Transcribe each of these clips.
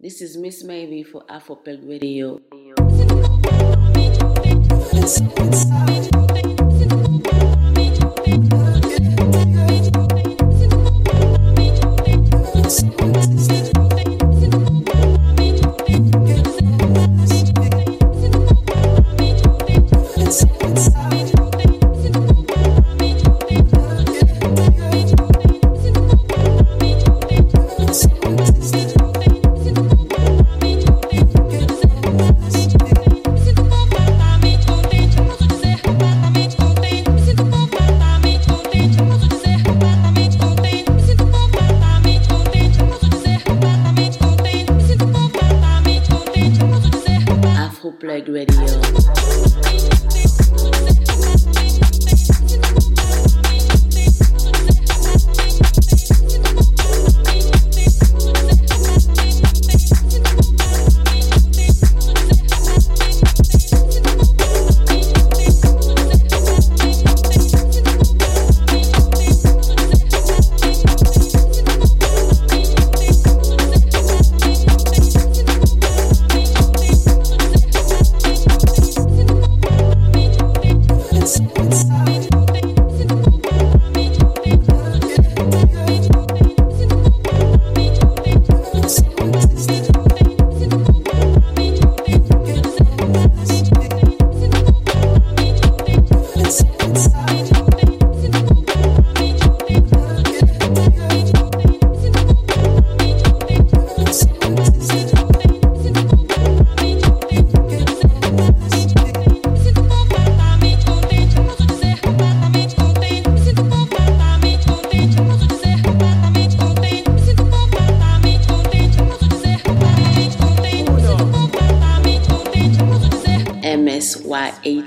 This is Miss Maybe for Afropeg Radio.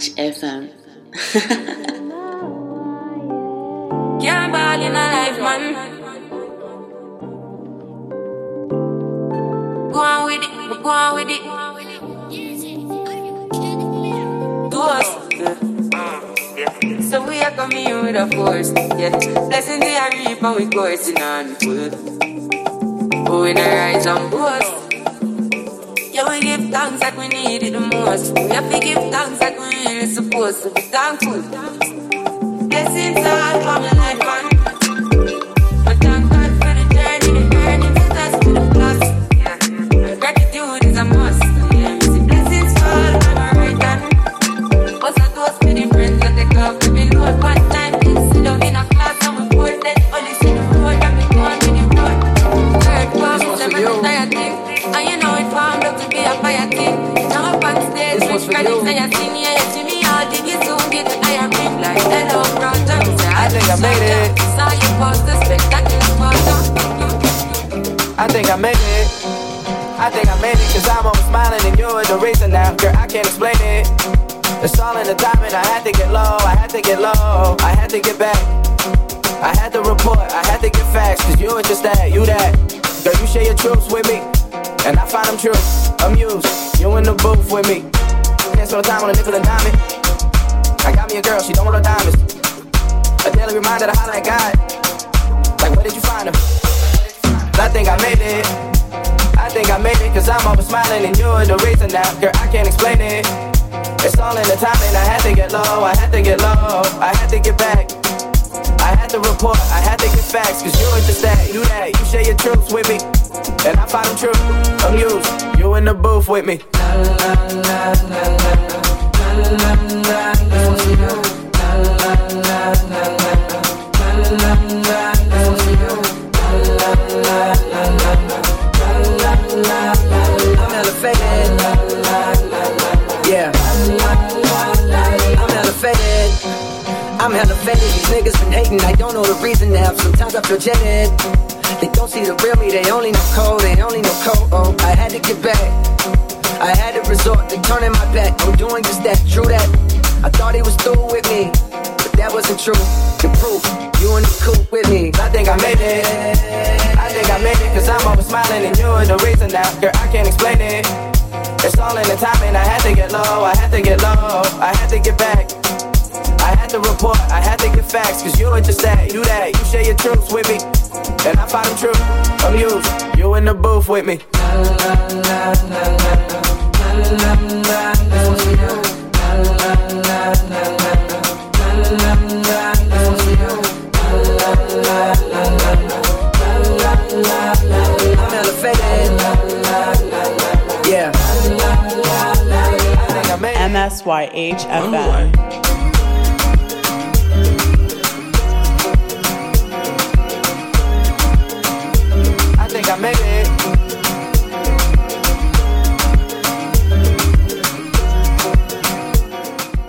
MSYHFM. Can't ball in a life, man. Go on with it, go on with it. Do us. So we are coming in with a force, yeah. Blessings they are reap and we coursing on full. Oh, we not rise and boast. We give thanks like we need it the most. We have to give thanks like we really supposed to be thankful. Blessings all for my timing. I had to get low, I had to get low, I had to get back. I had to report, I had to get facts cause you were just that, you that. Girl, you share your truths with me, and I find them true. Amused, you in the booth with me. Can't spend time on a nickel and diamond. I got me a girl, she don't want no diamonds. A daily reminder to holler at God. Like, where did you find her? I think I made it. I think I made it, cause I'm always smiling and you're the reason now. Girl, I can't explain it. It's all in the timing. I had to get low, I had to get low, I had to get back. I had to report, I had to get facts, cause you were just that, you that, you share your truths with me. And I find them true, amused, you in the booth with me. I'm I'm elevated. These niggas been hating. I don't know the reason now. Sometimes I feel jaded. They don't see the real me. They only know cold. They only know cold. Oh, I had to get back. I had to resort to turning my back. I'm doing just that. True that. I thought he was through with me, but that wasn't true. The proof, you in the coop with me. I think I made it. I think I made it, cause I'm always smiling and you're the reason now. Girl, I can't explain it. It's all in the timing. I had to get low, I had to get low, I had to get back. I had to report, I had to get facts, cause you ain't just that, you that. You share your truths with me, and I find them true. I'm used, you in the booth with me. I'm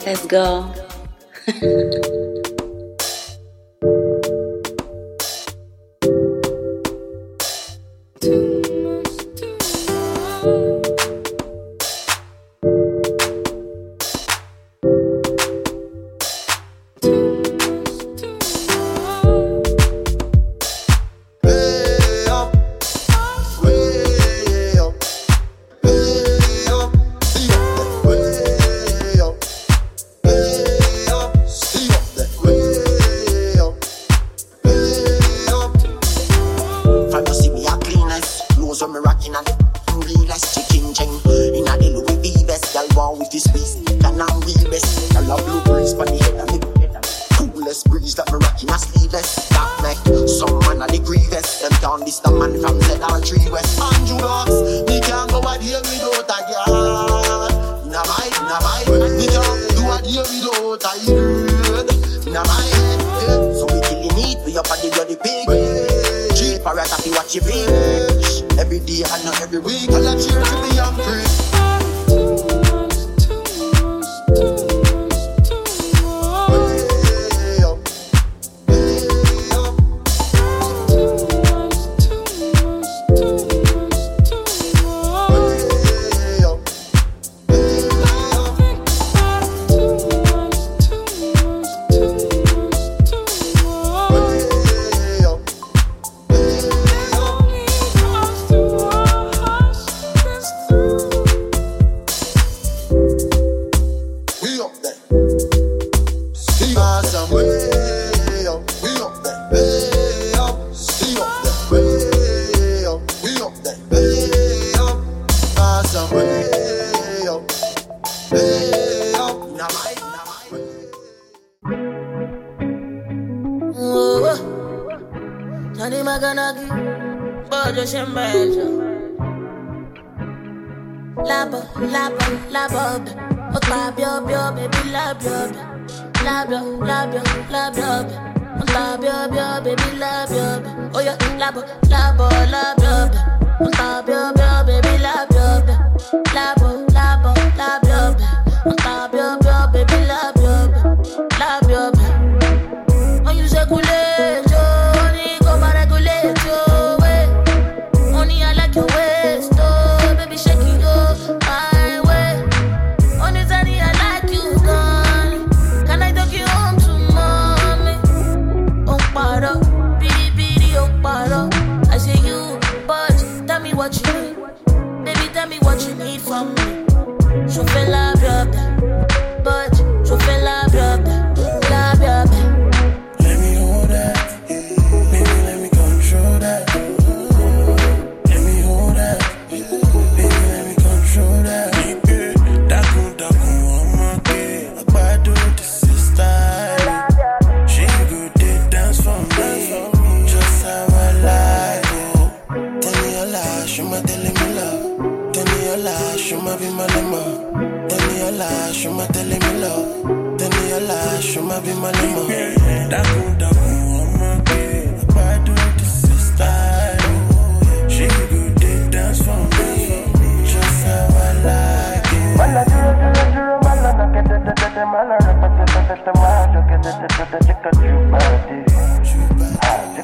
Let's go. Nani maganagi Bojo shembejo Labo, labo, labo Otlabio, bio, baby, labio Labio, labio, labio Otlabio, bio, baby, labio Oh yeah, labo, labo, labio Labo, labo, labo, labo.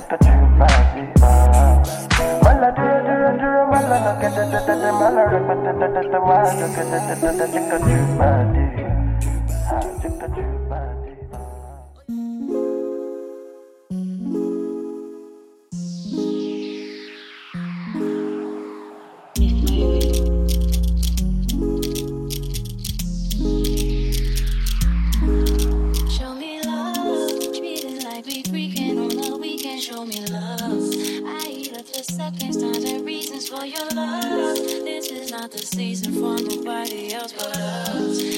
Mala your love. This is not the season for nobody else but us.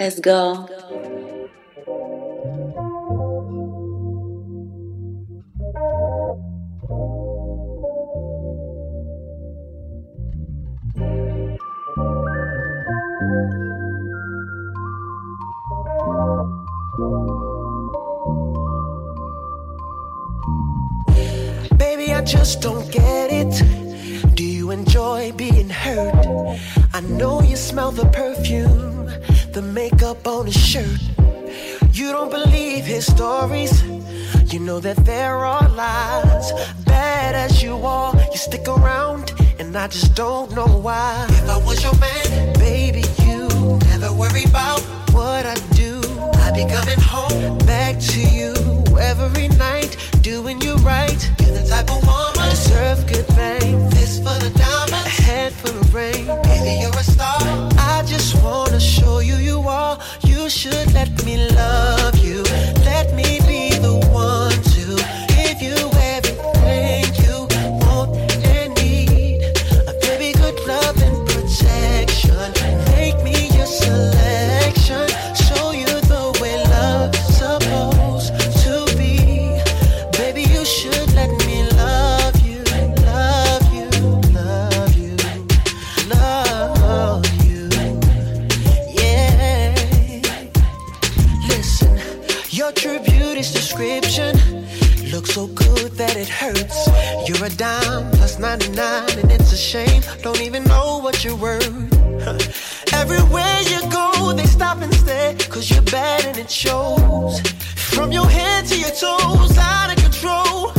Let's go. that there are lies. Bad as you are, you stick around, and I just don't know why. If I was your man, baby, you never worry about what I do. I'd be coming home back to you every night, doing you right. You're the type of woman I deserve good fame. Fist full of diamonds, a head full of rain. Baby, you're a star. I just wanna show you you are. You should let me love. good that it hurts. You're a dime plus 99, and it's a shame. Don't even know what you're worth. Everywhere you go, they stop and stare, cause you're bad and it shows. From your head to your toes, out of control.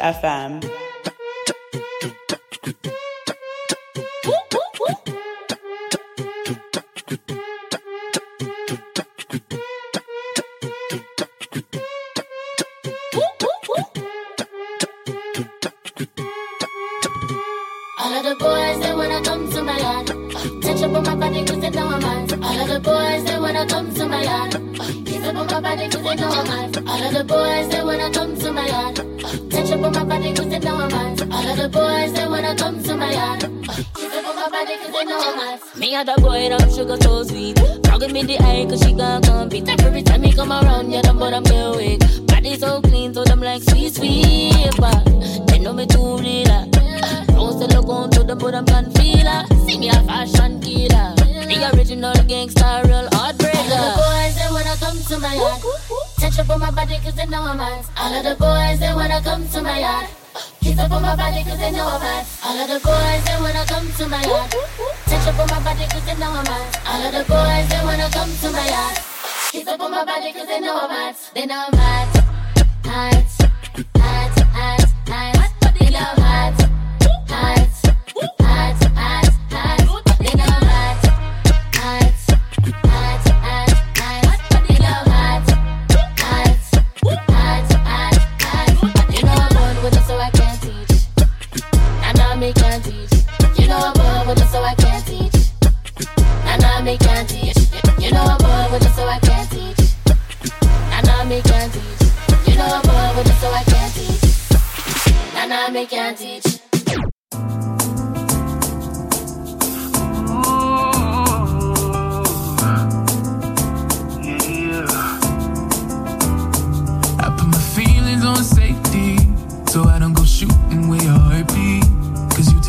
FM. All of the boys, they wanna come to my yard. Touch up on my body cause they know I'm. All of the boys, they wanna come to my yard. Body cause they know I'm hot. All of the boys, they wanna come to my yard. Touch up on my body cause they know I'm hot. All of the boys, they wanna come to my yard. Me and the boy, them sugar so sweet. Talking me the eye, cause she gon' compete. Every time he come around, yeah, them but I'm get. Body so clean, so them like sweet, sweet. But they know me too real. Don't say look on to them, but I'm can feel. See me a fashion killer. The original gangster, real All of the heartbreaker. boys, they wanna come to my yard. Touch up on my body cause they know I'm hot. All of the boys, they wanna come to my yard. Kiss up on my body cause they know I'm hot. All of the boys, they wanna come to my yard. Touch up on my body cause they know I'm hot. All of the boys, they wanna come to my yard. Kiss up on my body cause they know I'm hot. They know I'm hot. Hot. Hot. Hot. Hot. They know I'm. Hot. With it so I can't teach. I me can't teach. You know I'm born with it so I can't teach. I me can't teach. You know I'm born with it so I can't teach. I me can't teach. I put my feelings on safety, so I don't go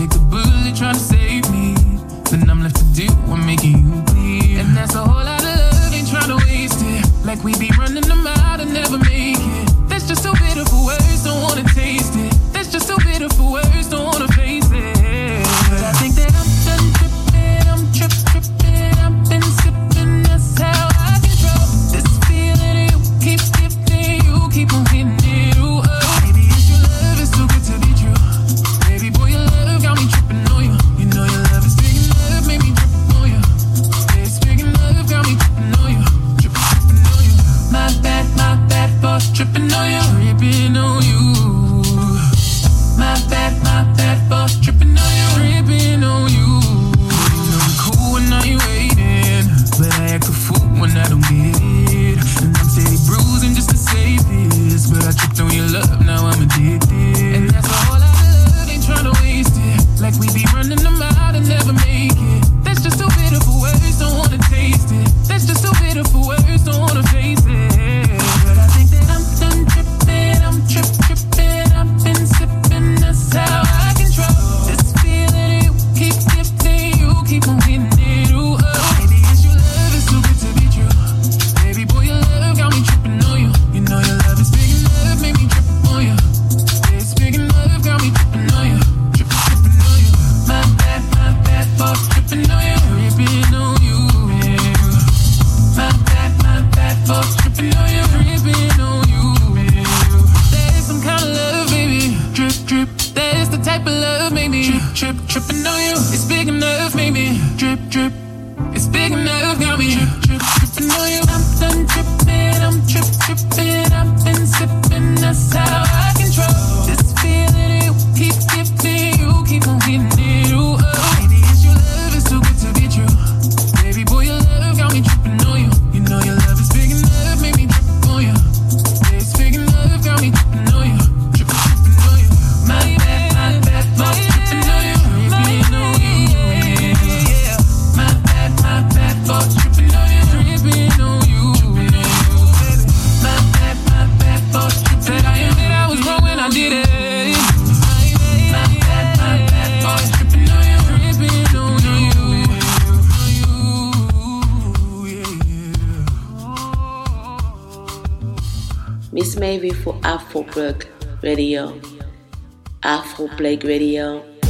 Take the bullet trying to save me, then I'm left to deal with making you bleed. And that's a whole lot of love, ain't trying to waste it. Like we be running them Afro Plug Radio. Afro Plug Radio.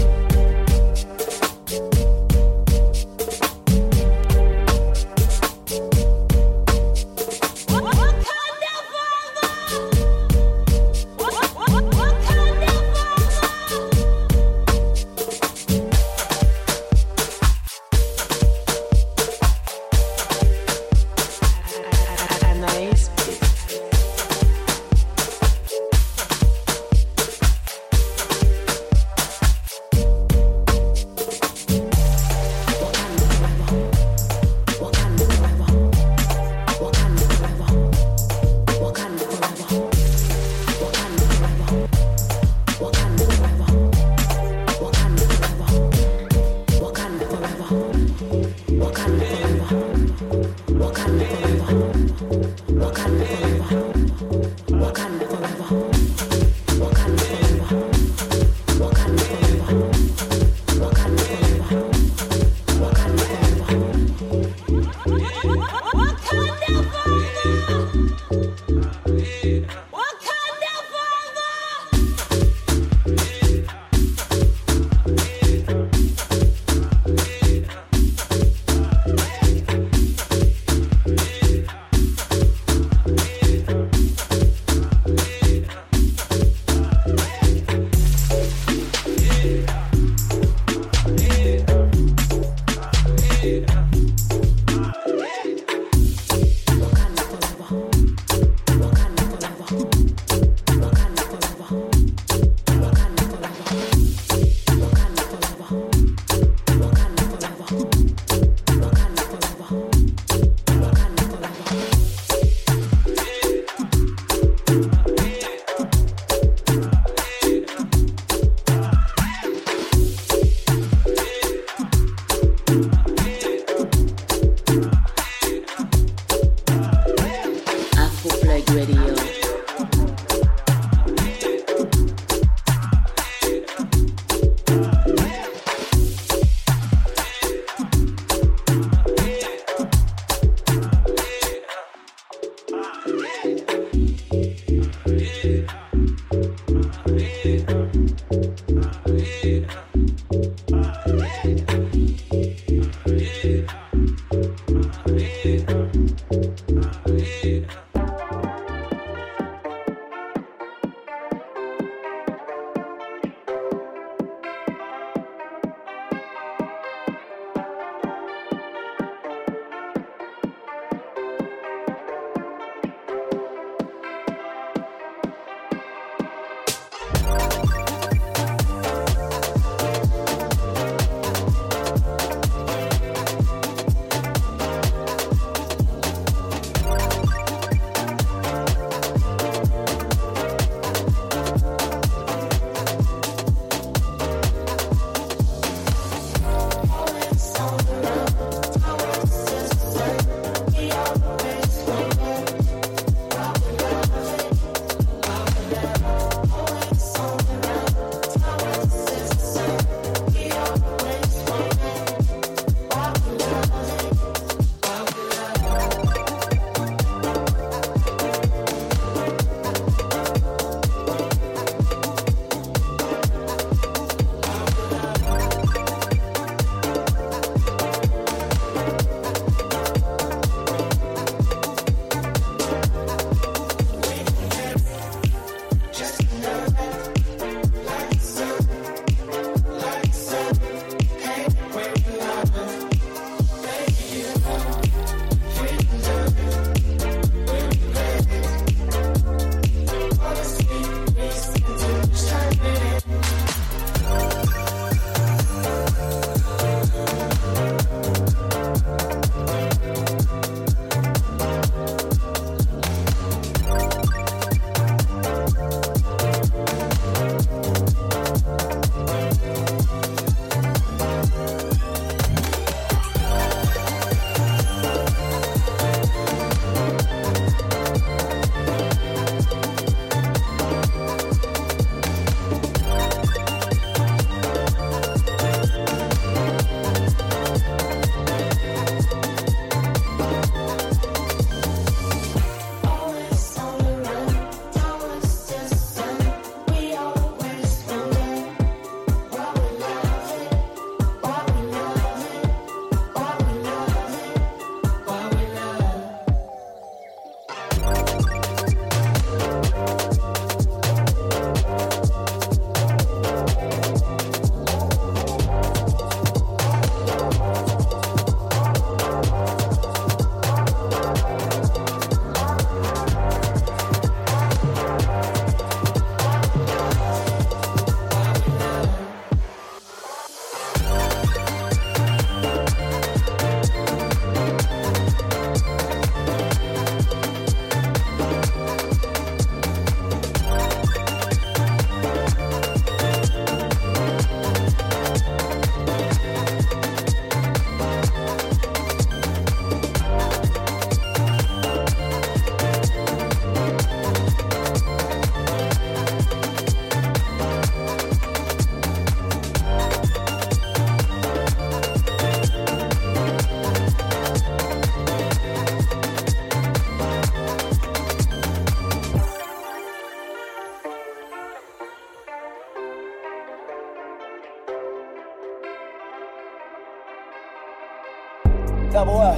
Boy.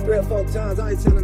Three or four times, I ain't telling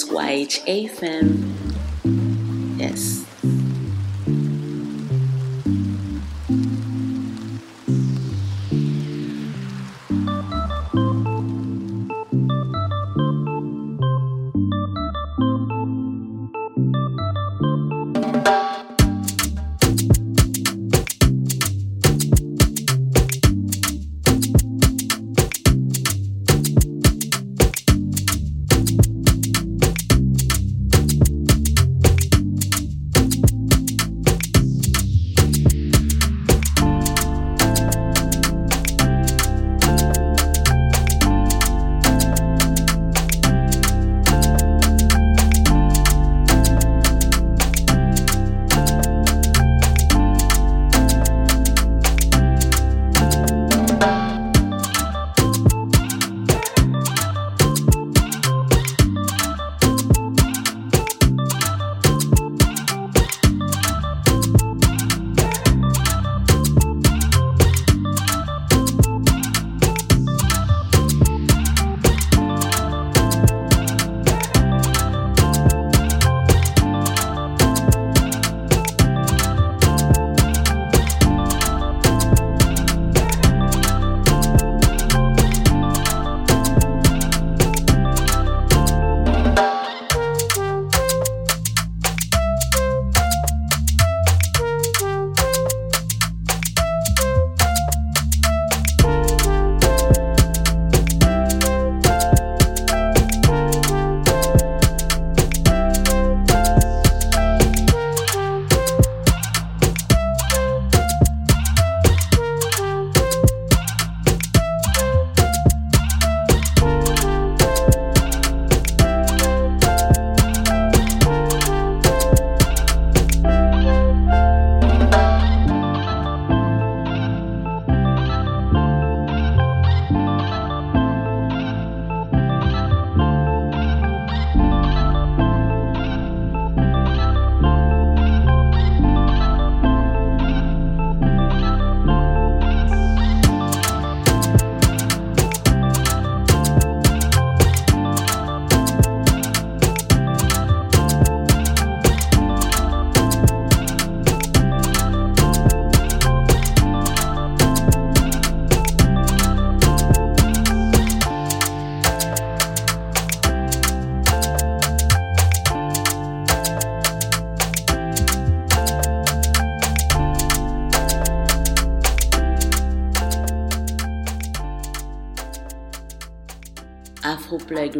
It's YHA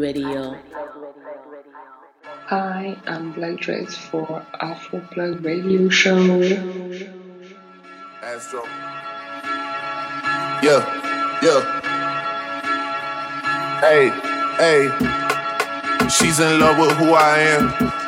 Radio. Hi, I'm Black Dress for Afroplug Radio Show. Astro. Yeah, yeah. Hey, hey. She's in love with who I am.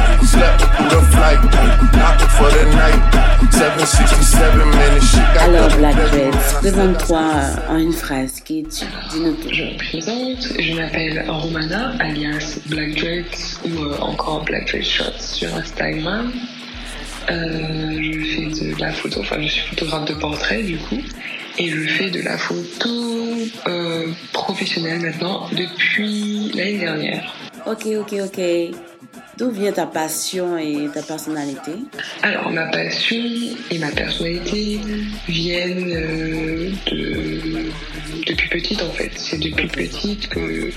Slept the flight, for the night. 767 minutes, she got Alors, Black Dreads, présente-toi en une phrase qui tu dis-nous tout. Je me présente, je m'appelle Romana, alias Black Dreads ou euh, encore Black Dread Shots sur Instagram. Euh, je fais de la photo, enfin je suis photographe de portrait du coup, et je fais de la photo euh, professionnelle maintenant depuis l'année dernière. Ok, ok, ok. D'où vient ta passion et ta personnalité? Alors, ma passion et ma personnalité viennent euh, de, depuis petite en fait. C'est depuis petite que,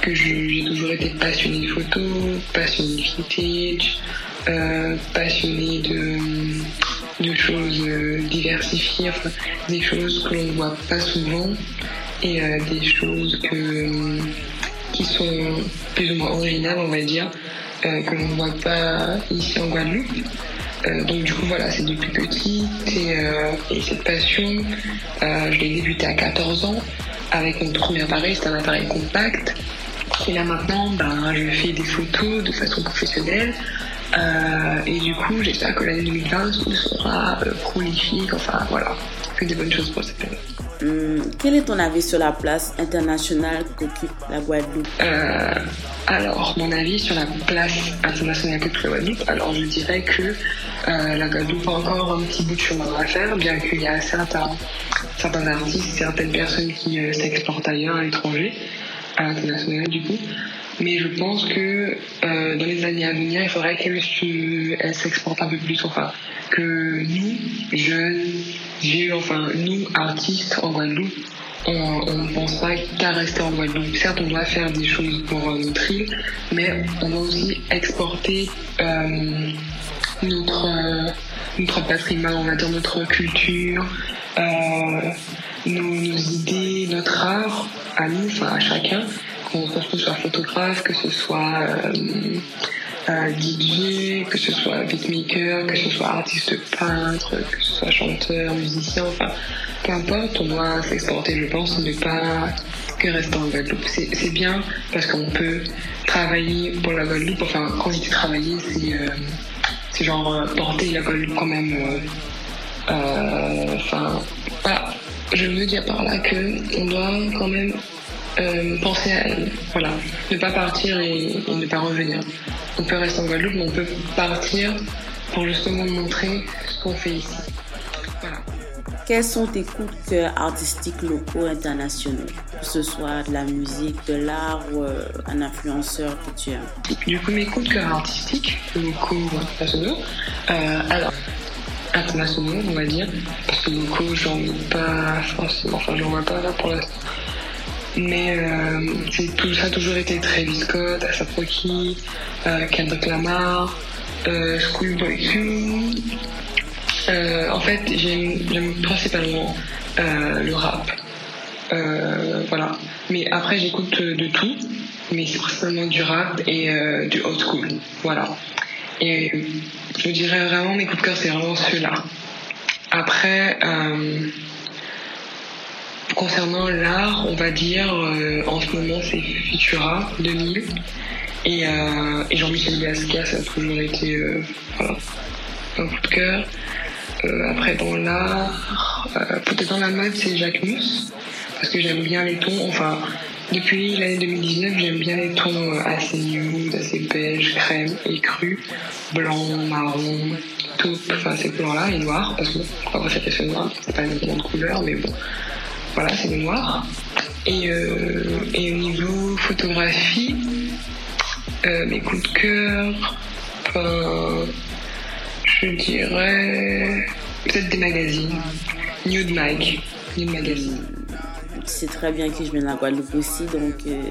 que j'ai toujours été passionnée de photo, passionnée de vintage, euh, passionnée de, de choses euh, diversifiées, enfin, des choses que l'on ne voit pas souvent et des choses que, qui sont plus ou moins originales, on va dire, euh, que l'on ne voit pas ici en Guadeloupe. Euh, donc du coup voilà, c'est depuis petit et, euh, et cette passion, euh, je l'ai débutée à 14 ans avec mon premier appareil, c'est un appareil compact. Et là maintenant, ben, je fais des photos de façon professionnelle. Euh, et du coup, j'espère que l'année 2020 sera euh, prolifique. Enfin voilà, que des bonnes choses pour cette année. Hum, Quel est ton avis sur la place internationale qu'occupe la Guadeloupe? Euh, alors, mon avis sur la place internationale que la Guadeloupe, alors je dirais que euh, la Guadeloupe a encore un petit bout de chemin à faire, bien qu'il y a certains, certains artistes, certaines personnes qui euh, s'exportent ailleurs à l'étranger, à l'international du coup. Mais je pense que euh, dans les années à venir, il faudrait qu'elle se- elle s'exporte un peu plus. Enfin, que nous, jeunes, vieux, enfin, nous, artistes en Guadeloupe, on ne pense pas qu'à rester en Guadeloupe. Certes, on doit faire des choses pour euh, notre île, mais on doit aussi exporter euh, notre, euh, notre patrimoine, on va dire notre culture, euh, nos, nos idées, notre art à nous, enfin à chacun, qu'on que ce soit photographe, que ce soit euh, DJ, que ce soit beatmaker, que ce soit artiste peintre, que ce soit chanteur, musicien, enfin peu importe, on doit s'exporter, je pense, ne pas que rester en Guadeloupe. C'est bien parce qu'on peut travailler pour la Guadeloupe, enfin quand je dis travailler, c'est euh, genre euh, porter la Guadeloupe quand même. euh, Enfin, pas. Je veux dire par là que on doit quand même euh, penser à elle. Voilà, ne pas partir et, et ne pas revenir. On peut rester en Guadeloupe, mais on peut partir pour justement montrer ce qu'on fait ici. Voilà. Quels sont tes coups de cœur artistiques locaux internationaux? Que ce soit de la musique, de l'art ou euh, un influenceur que tu aimes? Du coup, mes coups de cœur artistiques, locaux internationaux, euh, alors, internationaux, on va dire, parce que locaux, j'en ai pas forcément, enfin, j'en vois pas là pour l'instant. Mais euh, tout, ça a toujours été Travis Scott, Asap Rocky, euh, Kendrick Lamar, euh, Schoolboy. Euh, en fait, j'aime principalement euh, le rap. Voilà. Mais après, j'écoute de tout, mais c'est principalement du rap et du old school. Voilà. Et je dirais vraiment, mes coups de cœur, c'est vraiment ceux-là. Après, concernant l'art, on va dire, euh, en ce moment, c'est Futura 2000. Et, euh, et Jean-Michel Gasca, ça a toujours été euh, voilà, un coup de cœur. Euh, après, dans l'art, euh, peut-être dans la mode, c'est Jacques Mus, parce que j'aime bien les tons. Enfin, depuis l'année 2019, j'aime bien les tons euh, assez nude, assez beige, crème et cru, blanc, marron, taupe, enfin ces couleurs-là, et noir, parce que va préférer ce noir, c'est pas une grande couleur, mais bon, voilà, c'est noir. Et, euh, et au niveau photographie, euh, mes coups de cœur, je dirais peut-être des magazines. Nude Mag, Nude Magazine. Tu sais très bien que je viens de la Guadeloupe aussi, donc euh,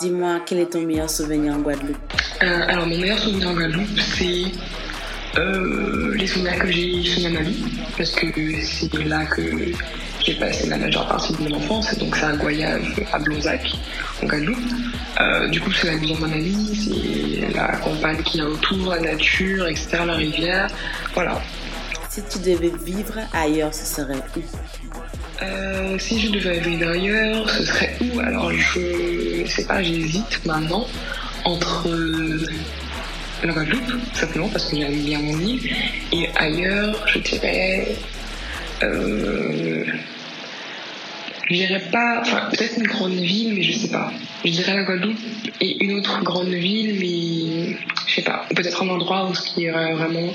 Dis-moi, quel est ton meilleur souvenir en Guadeloupe alors, mon meilleur souvenir en Guadeloupe, c'est euh, les souvenirs que j'ai chez ma mamie, parce que c'est là que j'ai passé la majeure partie de mon enfance, et donc c'est un voyage à Blonzac, en Guadeloupe. Euh, du coup, c'est la maison de ma mamie, c'est la campagne qui a autour, la nature, etc., la rivière, voilà. Si tu devais vivre ailleurs, ce serait où? Euh, si je devais vivre ailleurs, ce serait où? Alors, je sais pas, j'hésite maintenant entre la Guadeloupe, simplement parce que j'aime bien mon île, et ailleurs, je dirais. Euh, je dirais pas. Enfin, peut-être une grande ville, mais je sais pas. Je dirais la Guadeloupe et une autre grande ville, mais je sais pas. Peut-être un endroit où ce qui est vraiment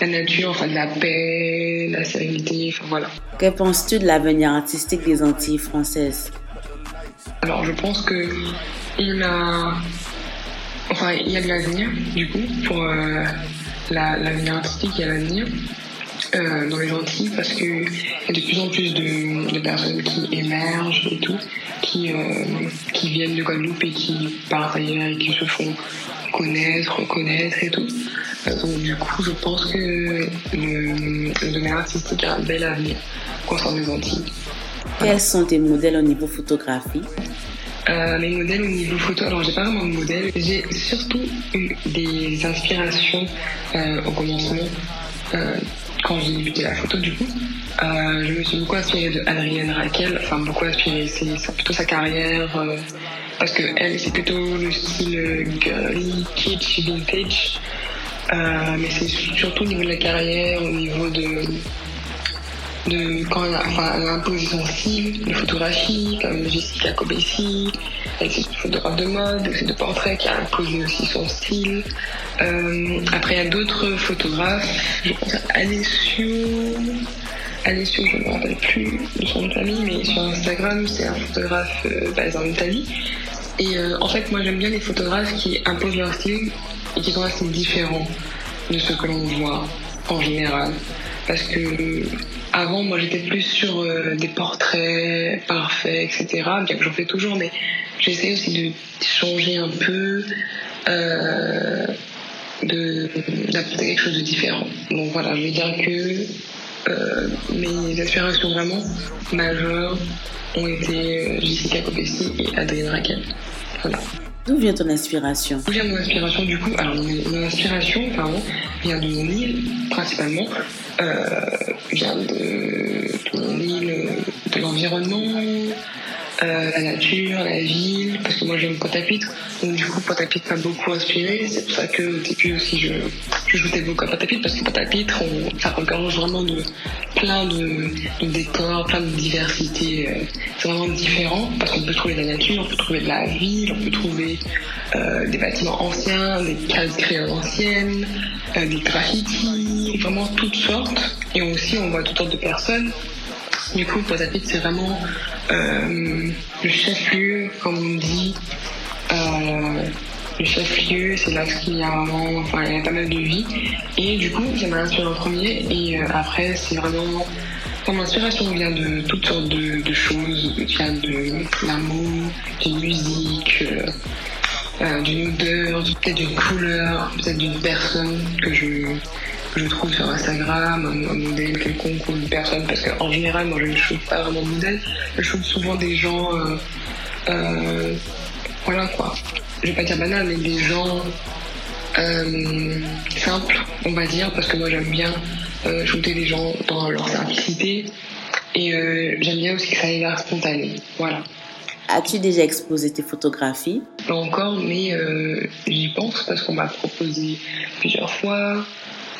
la nature, enfin de la paix, la sérénité, enfin voilà. Que penses-tu de l'avenir artistique des Antilles françaises? Alors je pense que on a, enfin il y a de l'avenir du coup pour euh, la- l'avenir artistique, il y a l'avenir euh, dans les Antilles parce que il y a de plus en plus de, de personnes qui émergent et tout, qui euh, qui viennent de Guadeloupe et qui partent ailleurs et qui se font connaître, reconnaître et tout. Donc du coup je pense que le, le domaine artistique a un bel avenir concernant les Antilles. Quels sont tes modèles au niveau photographie? Euh, mes modèles au niveau photo, alors j'ai pas vraiment de modèle, j'ai surtout eu des inspirations euh, au commencement euh, quand j'ai débuté la photo du coup. Je me suis beaucoup inspirée de Adrienne Raquel, enfin beaucoup inspirée, c'est plutôt sa carrière parce que elle c'est plutôt le style girly, kitsch, vintage. Mais c'est surtout au niveau de la carrière, au niveau de de quand elle a, imposé son style de photographie, comme Jessica Kobesi, elle est photographe de mode, c'est de portrait qui a imposé aussi son style. Euh, après, il y a d'autres photographes, je pense à Alessio, Alessio, je ne me rappelle plus de son nom famille, mais sur Instagram, c'est un photographe euh, basé en Italie. Et euh, en fait, moi, j'aime bien les photographes qui imposent leur style et qui ont un style différent de ce que l'on voit en général. Parce que avant, moi, j'étais plus sur euh, des portraits parfaits, etc. Bien que j'en fais toujours, mais j'essaie aussi de changer un peu, euh, d'apporter quelque chose de différent. Donc voilà, je veux dire que euh, mes aspirations vraiment majeures ont été Jessica Kobesi et Adrienne Raquel. Voilà. D'où vient ton inspiration? D'où vient mon inspiration du coup Alors mon, inspiration, pardon, vient de mon île principalement, euh, vient de, de mon île, de l'environnement, euh, la nature, la ville, parce que moi j'aime Pointe-à-Pitre, donc du coup Pointe-à-Pitre m'a beaucoup inspiré, c'est pour ça que au début aussi je, je jouais beaucoup à Pointe-à-Pitre, parce que Pointe-à-Pitre, ça regorge vraiment de plein de, de décors, plein de diversité, euh, c'est vraiment différent, parce qu'on peut trouver de la nature, on peut trouver de la ville, on peut trouver euh, des bâtiments anciens, des cases créoles anciennes, euh, des graffitis, vraiment toutes sortes, et aussi on voit toutes sortes de personnes, du coup, Pointe-à-Pitre, c'est vraiment euh, le chef-lieu, comme on dit. Euh, le chef-lieu, c'est là qu'il y a vraiment, enfin, il y a pas mal de vie. Et du coup, ça m'a inspiré en premier. Et euh, après, c'est vraiment, mon inspiration vient de toutes sortes de, de choses. Vient de l'amour, d'une musique, euh, euh, d'une odeur, peut-être d'une couleur, peut-être d'une personne que je, que je trouve sur Instagram, un, un modèle quelconque ou une personne, parce qu'en général, moi je ne trouve pas vraiment de modèle, je trouve souvent des gens, euh, euh, voilà quoi, je vais pas dire banal, mais des gens euh, simples, on va dire, parce que moi j'aime bien shooter les gens dans leur simplicité, et j'aime bien aussi que ça ait l'air spontané, voilà. As-tu déjà exposé tes photographies? Pas encore, mais euh, j'y pense parce qu'on m'a proposé plusieurs fois.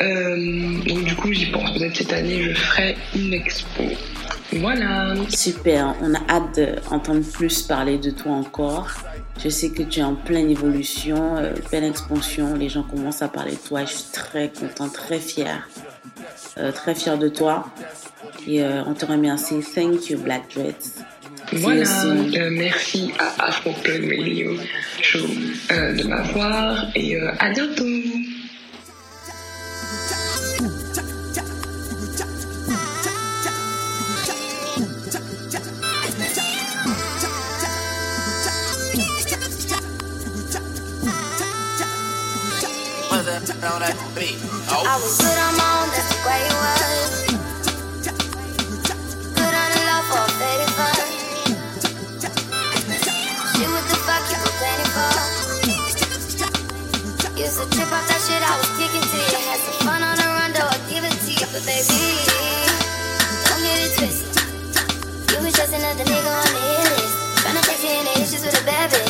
Euh, donc du coup, j'y pense. Peut-être cette année, je ferai une expo. Voilà. Super, on a hâte d'entendre plus parler de toi encore. Je sais que tu es en pleine évolution, euh, pleine expansion. Les gens commencent à parler de toi. Je suis très contente, très fière. Euh, très fière de toi. Et on te remercie. Thank you, Black Dreads. Voilà, euh, merci à Afro Radio Show euh, de m'avoir et euh, à bientôt. on that beat. Oh. I was good on my own, that's the way it was. Good on the love for baby, fun. Shit, what the fuck you were planning for? Used to trip off that shit, I was kicking to you. Had some fun on the run, though I give it to you, but baby, don't get it twisted. You was just another nigga on the hit list, trying to fix any issues with a bad bitch.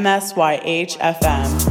MSYHFM.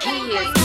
kids.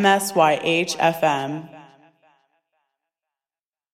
MSYHFM.